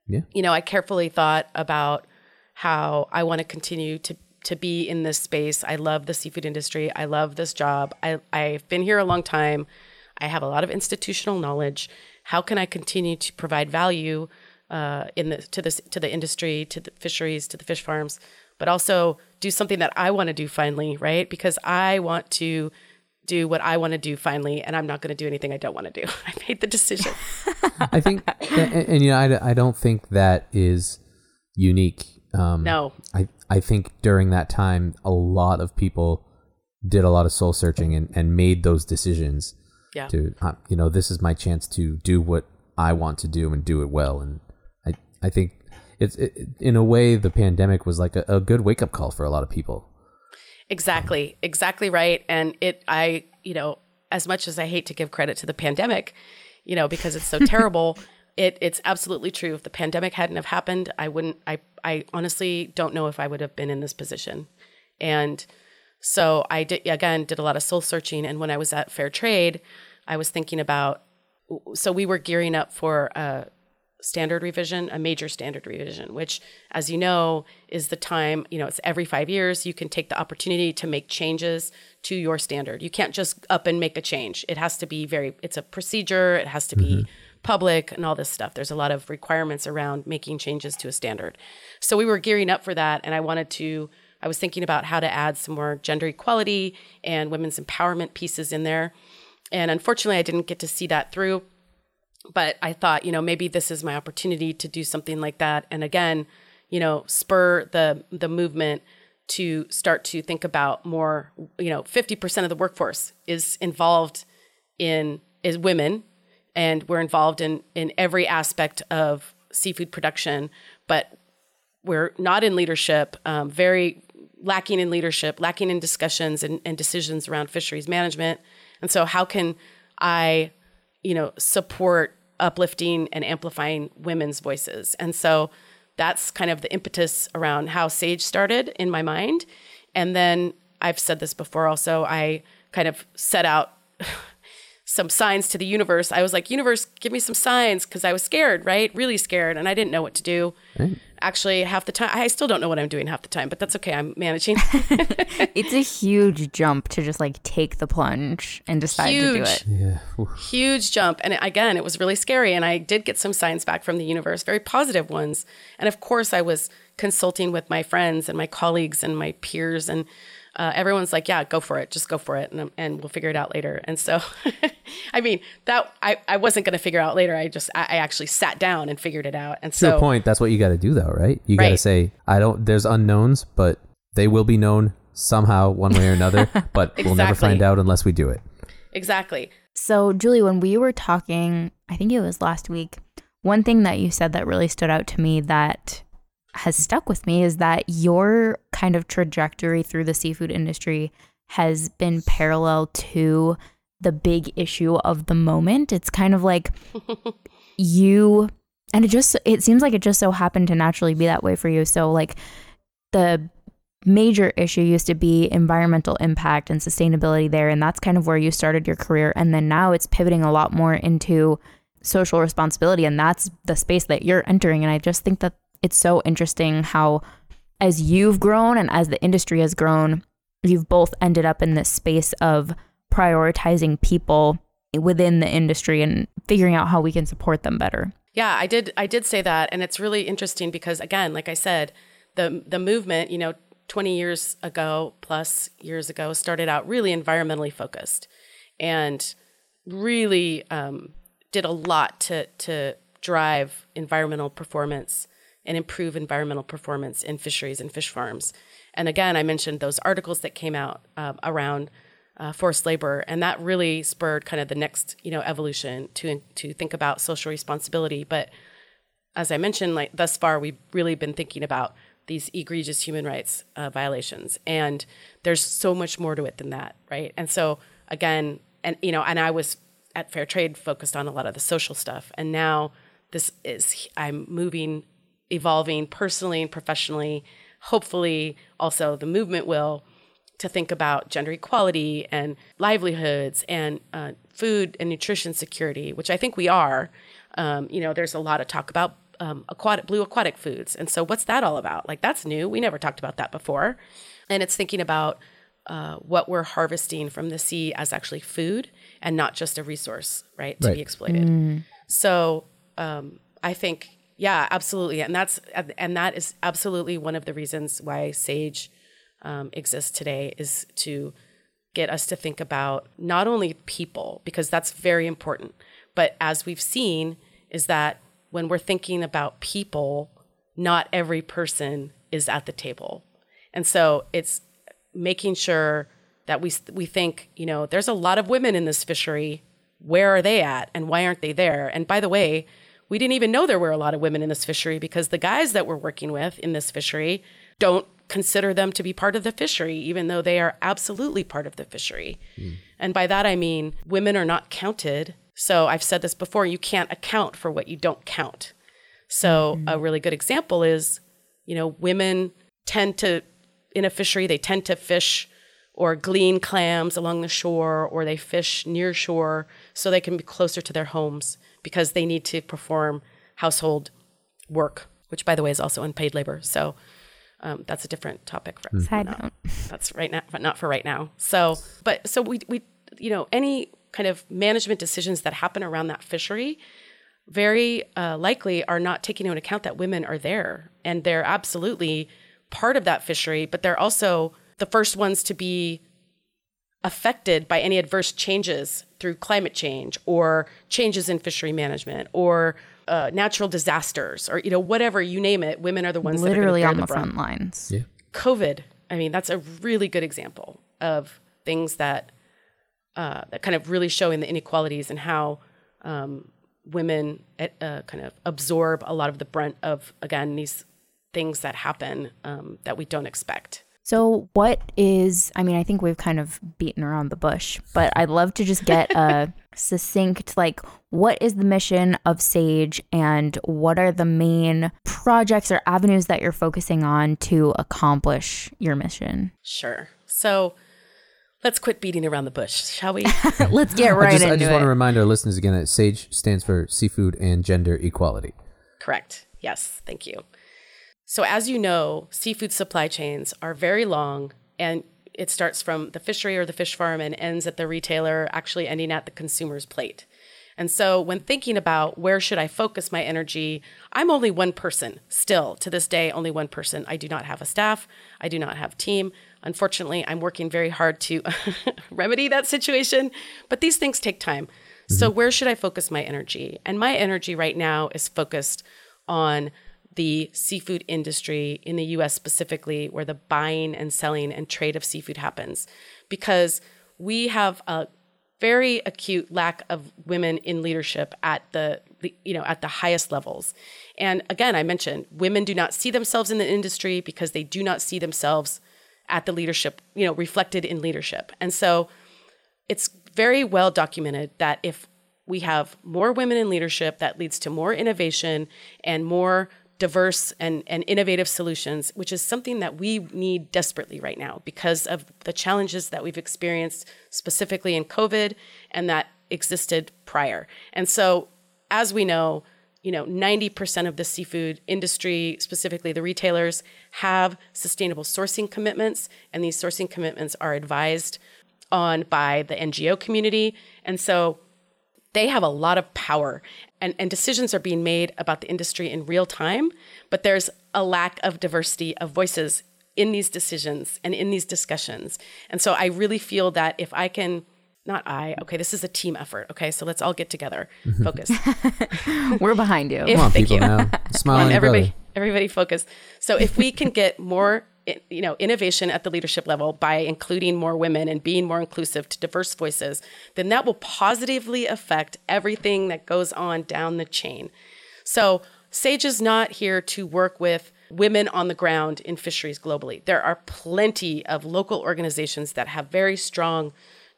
S3: yeah. you know i carefully thought about how i want to continue to to be in this space. I love the seafood industry. I love this job. I, I've been here a long time. I have a lot of institutional knowledge. How can I continue to provide value uh, in the to this to the industry, to the fisheries, to the fish farms, but also do something that I want to do finally, right? Because I want to do what I want to do finally, and I'm not going to do anything I don't want to do. I made the decision.
S1: I think, and, and, you know, I, I don't think that is unique.
S3: Um, no,
S1: I I think during that time, a lot of people did a lot of soul searching and, and made those decisions
S3: Yeah.
S1: to uh, you know this is my chance to do what I want to do and do it well and I think it's it, in a way the pandemic was like a, a good wake up call for a lot of people
S3: Exactly, exactly right. And it, I, you know, as much as I hate to give credit to the pandemic, you know, because it's so terrible, it, it's absolutely true. If the pandemic hadn't have happened, I wouldn't. I, I honestly don't know if I would have been in this position. And so I did again did a lot of soul searching. And when I was at Fair Trade, I was thinking about. So we were gearing up for a standard revision, a major standard revision, which, as you know, is the time, you know, it's every five years. You can take the opportunity to make changes to your standard. You can't just up and make a change. It has to be very, it's a procedure, it has to be mm-hmm. public and all this stuff. There's a lot of requirements around making changes to a standard. So we were gearing up for that. And I wanted to, I was thinking about how to add some more gender equality and women's empowerment pieces in there. And unfortunately, I didn't get to see that through but I thought, you know, maybe this is my opportunity to do something like that. And again, you know, spur the the movement to start to think about more, you know, 50% of the workforce is involved in is women and we're involved in in every aspect of seafood production, but we're not in leadership, um, very lacking in leadership, lacking in discussions and, and decisions around fisheries management. And so how can I you know, support uplifting and amplifying women's voices. And so that's kind of the impetus around how Sage started in my mind. And then I've said this before also, I kind of set out some signs to the universe. I was like, universe, give me some signs because I was scared, right? Really scared. And I didn't know what to do. Actually, half the time, I still don't know what I'm doing half the time, but that's okay. I'm managing.
S2: It's a huge jump to just like take the plunge and decide to do it.
S1: yeah
S3: huge jump. And again, it was really scary. And I did get some signs back from the universe, very positive ones. And of course, I was consulting with my friends and my colleagues and my peers. And uh, everyone's like, yeah, go for it. Just go for it. And, and we'll figure it out later. And so, I mean, that I, I wasn't going to figure out later. I just, I, I actually sat down and figured it out. And
S1: to
S3: so,
S1: a point that's what you got to do though right you got to
S3: Right.
S1: say I don't there's unknowns but they will be known somehow one way or another but we'll never find out unless we do it
S3: exactly.
S2: So, Julie, when we were talking, I think it was last week, one thing that you said that really stood out to me that has stuck with me is that your kind of trajectory through the seafood industry has been parallel to the big issue of the moment. It's kind of like you and it just it seems like it just so happened to naturally be that way for you. So like the major issue used to be environmental impact and sustainability there and that's kind of where you started your career and then now it's pivoting a lot more into social responsibility and that's the space that you're entering and I just think that it's so interesting how as you've grown and as the industry has grown you've both ended up in this space of prioritizing people within the industry and figuring out how we can support them better.
S3: Yeah, I did. I did say that, and it's really interesting because, again, like I said, the the movement, you know, twenty years ago plus years ago, started out really environmentally focused, and really um, did a lot to to drive environmental performance and improve environmental performance in fisheries and fish farms. And again, I mentioned those articles that came out um, around uh, forced labor, and that really spurred kind of the next, you know, evolution to to think about social responsibility. But as I mentioned, like thus far, we've really been thinking about these egregious human rights uh, violations, and there's so much more to it than that, right? And so again, and you know, and I was at Fair Trade focused on a lot of the social stuff, and now this is I'm moving, evolving personally and professionally. Hopefully, also the movement will to think about gender equality and livelihoods and uh, food and nutrition security, which I think we are. Um, you know, there's a lot of talk about um, aquatic, blue aquatic foods, and so what's that all about? Like that's new. We never talked about that before, and it's thinking about uh, what we're harvesting from the sea as actually food and not just a resource, right, to
S1: Right.
S3: be exploited. So um, I think, yeah, absolutely, and that's and that is absolutely one of the reasons why Sage um, exists today is to get us to think about not only people because that's very important, but as we've seen, is that when we're thinking about people, not every person is at the table, and so it's making sure that we we think, you know, there's a lot of women in this fishery. Where are they at and why aren't they there? And by the way, we didn't even know there were a lot of women in this fishery because the guys that we're working with in this fishery don't consider them to be part of the fishery, even though they are absolutely part of the fishery. Mm. And by that, I mean women are not counted. So I've said this before you can't account for what you don't count. So mm-hmm. a really good example is, you know, women tend to, in a fishery, they tend to fish or glean clams along the shore or they fish near shore so they can be closer to their homes because they need to perform household work, which by the way is also unpaid labor. So um, that's a different topic for.
S2: Side note.
S3: That's right now, but not for right now. So, but so we we you know any kind of management decisions that happen around that fishery very uh, likely are not taking into account that women are there and they're absolutely part of that fishery, but they're also the first ones to be affected by any adverse changes through climate change or changes in fishery management or uh, natural disasters or you know whatever you name it women are the ones that are
S2: literally
S3: on
S2: the,
S3: the
S2: front lines.
S1: Yeah.
S3: Covid i mean that's a really good example of things that uh, that kind of really showing the inequalities and how um, women uh, kind of absorb a lot of the brunt of again these things that happen um, that we don't expect
S2: so, what is, I mean, I think we've kind of beaten around the bush, but I'd love to just get a succinct, like, what is the mission of SAGE and what are the main projects or avenues that you're focusing on to accomplish your mission?
S3: Sure. So, let's quit beating around the bush, shall we?
S2: let's get right
S1: I just,
S2: into it.
S1: I just
S2: it.
S1: want to remind our listeners again that SAGE stands for Seafood and Gender Equality.
S3: Correct. Yes. Thank you. So, as you know, seafood supply chains are very long and it starts from the fishery or the fish farm and ends at the retailer, actually ending at the consumer's plate. And so, when thinking about where should I focus my energy, I'm only one person still to this day, only one person. I do not have a staff, I do not have team. Unfortunately, I'm working very hard to remedy that situation, but these things take time. Mm-hmm. So, where should I focus my energy? And my energy right now is focused on the seafood industry in the US specifically, where the buying and selling and trade of seafood happens, because we have a very acute lack of women in leadership at the you know at the highest levels. And again i mentioned women do not see themselves in the industry because they do not see themselves at the leadership you know reflected in leadership. And so it's very well documented that if we have more women in leadership that leads to more innovation and more diverse and, and innovative solutions, which is something that we need desperately right now because of the challenges that we've experienced specifically in COVID and that existed prior. And so, as we know, you know, 90% of the seafood industry, specifically the retailers, have sustainable sourcing commitments, and these sourcing commitments are advised on by the NGO community. And so they have a lot of power and, and decisions are being made about the industry in real time, but there's a lack of diversity of voices in these decisions and in these discussions. And so I really feel that if I can not I. Okay, this is a team effort. Okay, so let's all get together. Mm-hmm. Focus.
S2: We're behind you.
S1: If, Come on, people you. now. Smile on,
S3: everybody,
S1: brother.
S3: everybody focus. So if we can get more you know innovation at the leadership level by including more women and being more inclusive to diverse voices then that will positively affect everything that goes on down the chain. So sage is not here to work with women on the ground in fisheries globally. There are plenty of local organizations that have very strong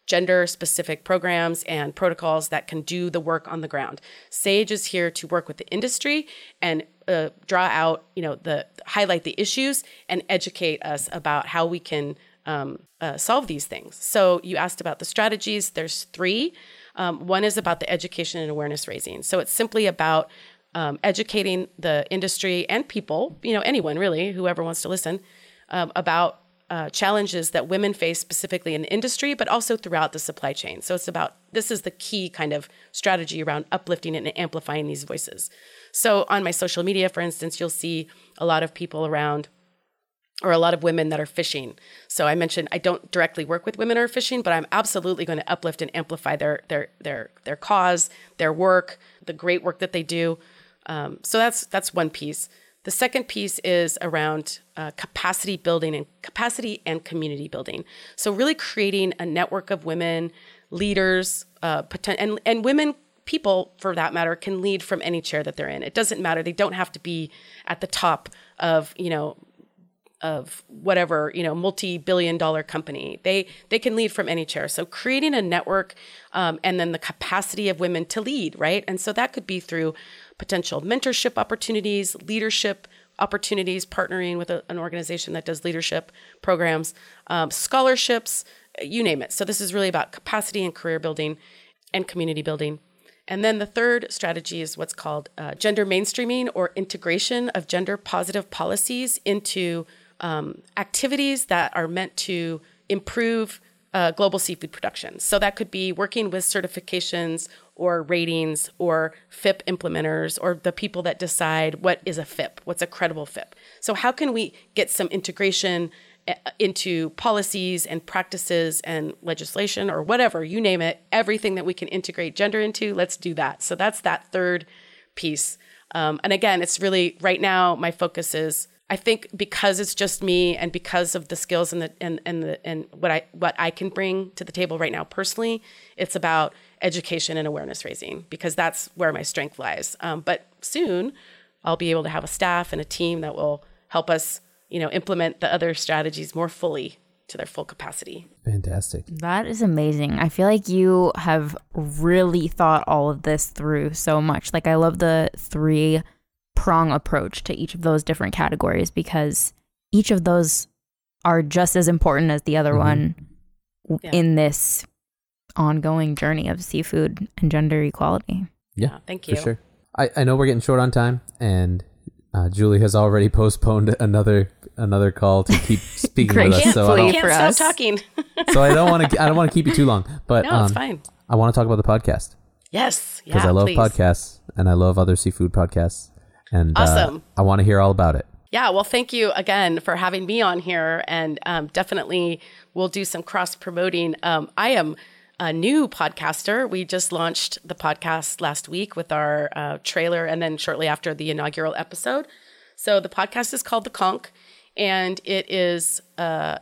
S3: gender specific programs and protocols that can do the work on the ground. SAGE is here to work with the industry and uh, draw out, you know, the highlight the issues and educate us about how we can um, uh, solve these things. So you asked about the strategies. There's three. Um, one is about the education and awareness raising. So it's simply about um, educating the industry and people, you know, anyone really, whoever wants to listen, um, about uh, challenges that women face specifically in the industry, but also throughout the supply chain. So it's about this is the key kind of strategy around uplifting and amplifying these voices. So on my social media, for instance, you'll see a lot of people around or a lot of women that are fishing. So I mentioned I don't directly work with women who are fishing, but I'm absolutely going to uplift and amplify their their their their cause, their work, the great work that they do. Um, so that's that's one piece. The second piece is around uh, capacity building and capacity and community building. So really creating a network of women leaders, uh, poten- and and women people for that matter can lead from any chair that they're in. It doesn't matter. They don't have to be at the top of you know of whatever you know multi-billion dollar company. They they can lead from any chair. So creating a network um, and then the capacity of women to lead right? And so that could be through potential mentorship opportunities leadership opportunities partnering with a, an organization that does leadership programs um, scholarships you name it. So this is really about capacity and career building and community building. And then the third strategy is what's called uh, gender mainstreaming or integration of gender positive policies into um, activities that are meant to improve uh, global seafood production. So that could be working with certifications or ratings or FIP implementers or the people that decide what is a FIP, what's a credible FIP. So, how can we get some integration uh, into policies and practices and legislation or whatever, you name it, everything that we can integrate gender into, let's do that. So, that's that third piece. Um, and again, it's really right now, my focus is I think because it's just me and because of the skills and the and and the and what I what I can bring to the table right now personally, it's about education and awareness raising because that's where my strength lies. Um, but soon, I'll be able to have a staff and a team that will help us, you know, implement the other strategies more fully to their full capacity.
S1: Fantastic.
S2: That is amazing. I feel like you have really thought all of this through so much. Like I love the three prong approach to each of those different categories because each of those are just as important as the other mm-hmm. one yeah. in this ongoing journey of seafood and gender equality.
S1: Yeah, yeah thank you. For sure. I, I know we're getting short on time, and uh, Julie has already postponed another another call to keep speaking with us.
S3: So I don't, can't stop us. talking.
S1: so I don't want to I don't want to keep you too long, but
S3: no, um, it's fine.
S1: I want to talk about the podcast.
S3: Yes,
S1: because
S3: yeah,
S1: I love
S3: please.
S1: podcasts and I love other seafood podcasts. And
S3: uh, awesome. Uh,
S1: I want to hear all about it.
S3: Yeah, well, thank you again for having me on here, and um, definitely we'll do some cross promoting. Um, I am a new podcaster. We just launched the podcast last week with our uh, trailer, and then shortly after the inaugural episode. So the podcast is called The Conch, and it is uh,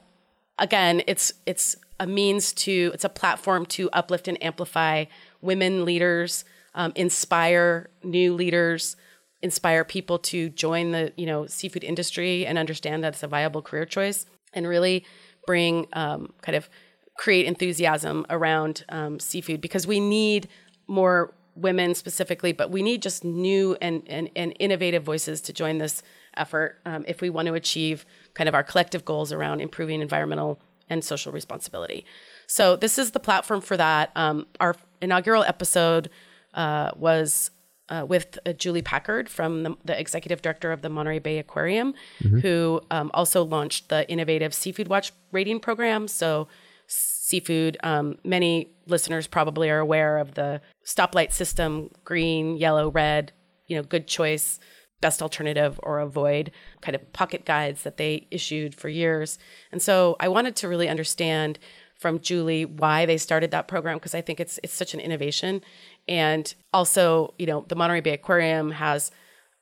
S3: again, it's it's a means to it's a platform to uplift and amplify women leaders, um, inspire new leaders inspire people to join the you know seafood industry and understand that it's a viable career choice and really bring um, kind of create enthusiasm around um, seafood because we need more women specifically but we need just new and, and, and innovative voices to join this effort um, if we want to achieve kind of our collective goals around improving environmental and social responsibility. So this is the platform for that. Um, our inaugural episode uh, was uh, with uh, Julie Packard from the, the, executive director of the Monterey Bay Aquarium, mm-hmm. who um, also launched the innovative Seafood Watch rating program. So, seafood, um, many listeners probably are aware of the stoplight system green, yellow, red, you know, good choice, best alternative, or avoid kind of pocket guides that they issued for years. And so, I wanted to really understand from Julie why they started that program because I think it's it's such an innovation and also, you know, the Monterey Bay Aquarium has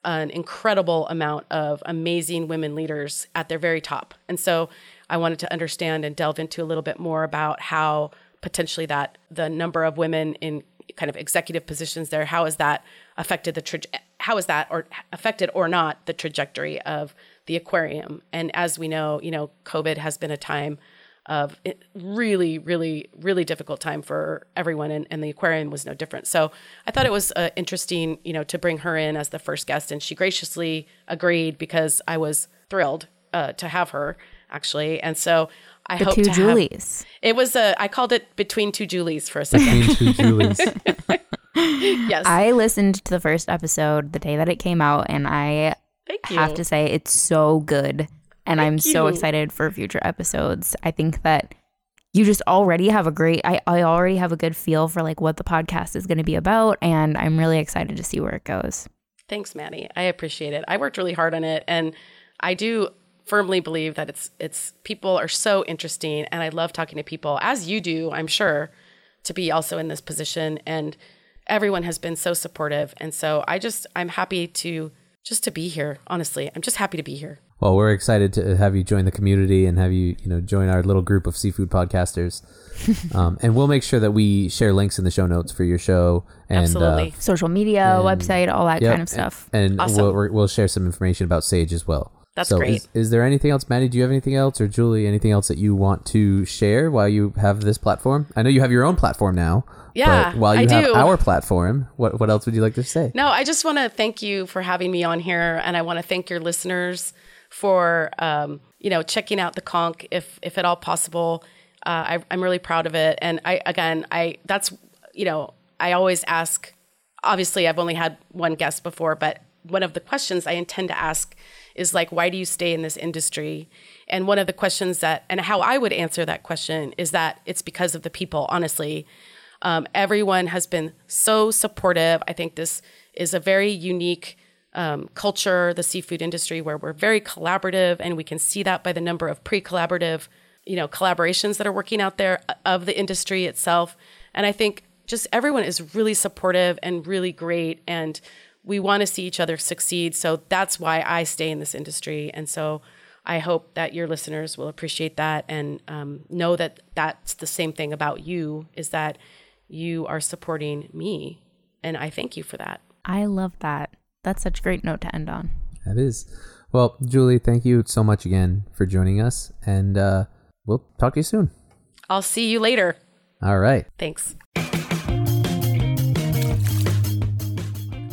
S3: an incredible amount of amazing women leaders at their very top. And so I wanted to understand and delve into a little bit more about how potentially that the number of women in kind of executive positions there, how has that affected the tra- how is that or affected or not the trajectory of the aquarium? And as we know, you know, COVID has been a time of really, really, really difficult time for everyone, and, and the aquarium was no different. So I thought it was uh, interesting, you know, to bring her in as the first guest, and she graciously agreed because I was thrilled uh, to have her actually, and so. I
S2: the
S3: hope
S2: two
S3: to
S2: Julies.
S3: Have, it was a. I called it between two Julies for a second.
S1: Between two Julies.
S3: yes.
S2: I listened to the first episode the day that it came out, and I have to say it's so good and Thank I'm you. so excited for future episodes. I think that you just already have a great I, I already have a good feel for like what the podcast is going to be about and I'm really excited to see where it goes.
S3: Thanks, Maddie. I appreciate it. I worked really hard on it and I do firmly believe that it's it's people are so interesting and I love talking to people as you do, I'm sure, to be also in this position and everyone has been so supportive and so I just I'm happy to just to be here. Honestly, I'm just happy to be here.
S1: Well, we're excited to have you join the community and have you, you know, join our little group of seafood podcasters. um, and we'll make sure that we share links in the show notes for your show and
S3: Absolutely.
S1: Uh,
S2: Social media,
S1: And-
S2: website, all that
S1: yep,
S2: kind of stuff.
S1: And
S3: Awesome.
S1: we'll we'll share some information about Sage as well.
S3: That's
S1: so
S3: great.
S1: Is, is there anything else, Maddie? Do you have anything else, or Julie, anything else that you want to share while you have this platform? I know you have your own platform now.
S3: Yeah,
S1: But while you
S3: I
S1: have
S3: do.
S1: our platform, what what else would you like to say?
S3: No, I just want to thank you for having me on here, and I want to thank your listeners for um, you know checking out the conch if if at all possible. Uh, I, I'm really proud of it, and I again I that's you know I always ask. Obviously, I've only had one guest before, but one of the questions I intend to ask is like, why do you stay in this industry? And one of the questions that and how I would answer that question is that it's because of the people. Honestly, um, everyone has been so supportive. I think this is a very unique um, culture, the seafood industry, where we're very collaborative, and we can see that by the number of pre-collaborative, you know, collaborations that are working out there uh, of the industry itself. And I think just everyone is really supportive and really great, and we want to see each other succeed. So that's why I stay in this industry, and so. I hope that your listeners will appreciate that and um, know that that's the same thing about you is that you are supporting me. And I thank you for that.
S2: I love that. That's such a great note to end on.
S1: That is. Well, Julie, thank you so much again for joining us, and uh, we'll talk to you soon.
S3: I'll see you later.
S1: All right.
S3: Thanks.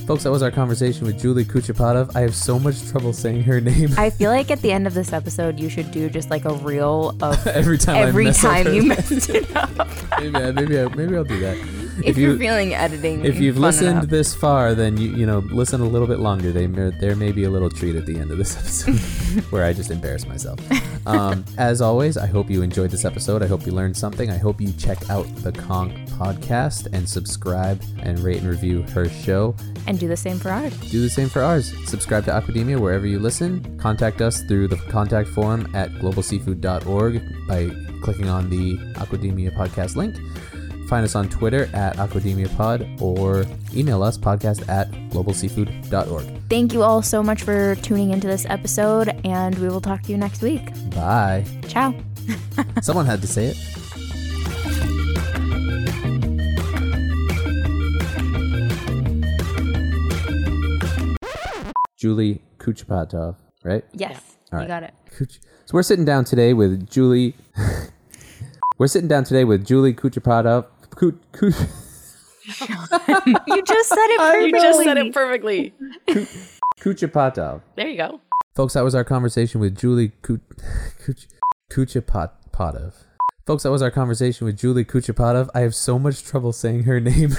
S1: Folks, that was our conversation with Julie Kuchepatov. I have so much trouble saying her name
S2: I feel like at the end of this episode, you should do just like a reel of
S1: every time. I
S2: every
S1: mess up
S2: time
S1: her
S2: you
S1: name.
S2: messed it up.
S1: maybe, I- maybe, I- maybe I'll do that.
S2: If, you're feeling editing,
S1: if you've listened
S2: enough.
S1: this far, then you you know listen a little bit longer. They may- there may be a little treat at the end of this episode where I just embarrass myself. Um, as always, I hope you enjoyed this episode. I hope you learned something. I hope you check out the Conch podcast and subscribe and rate and review her show.
S2: and do the same for ours.
S1: Do the same for ours. Subscribe to Aquademia wherever you listen. Contact us through the contact form at globalseafood.org by clicking on the Aquademia podcast link. Find us on Twitter at AquademiaPod or email us podcast at globalseafood.org.
S2: Thank you all so much for tuning into this episode, and we will talk to you next week.
S1: Bye.
S2: Ciao.
S1: Someone had to say it. Julie Kuchepatov, right?
S2: Yes,
S1: All
S2: you got it.
S1: So we're sitting down today with Julie. we're sitting down today with Julie Kuchepatov. Kuch, Kuch,
S2: You just said it perfectly.
S3: You just said it perfectly.
S1: Kuchepatov.
S3: There you go.
S1: Folks, that was our conversation with Julie Kuch, Kuch, Folks, that was our conversation with Julie Kuchepatov. I have so much trouble saying her name.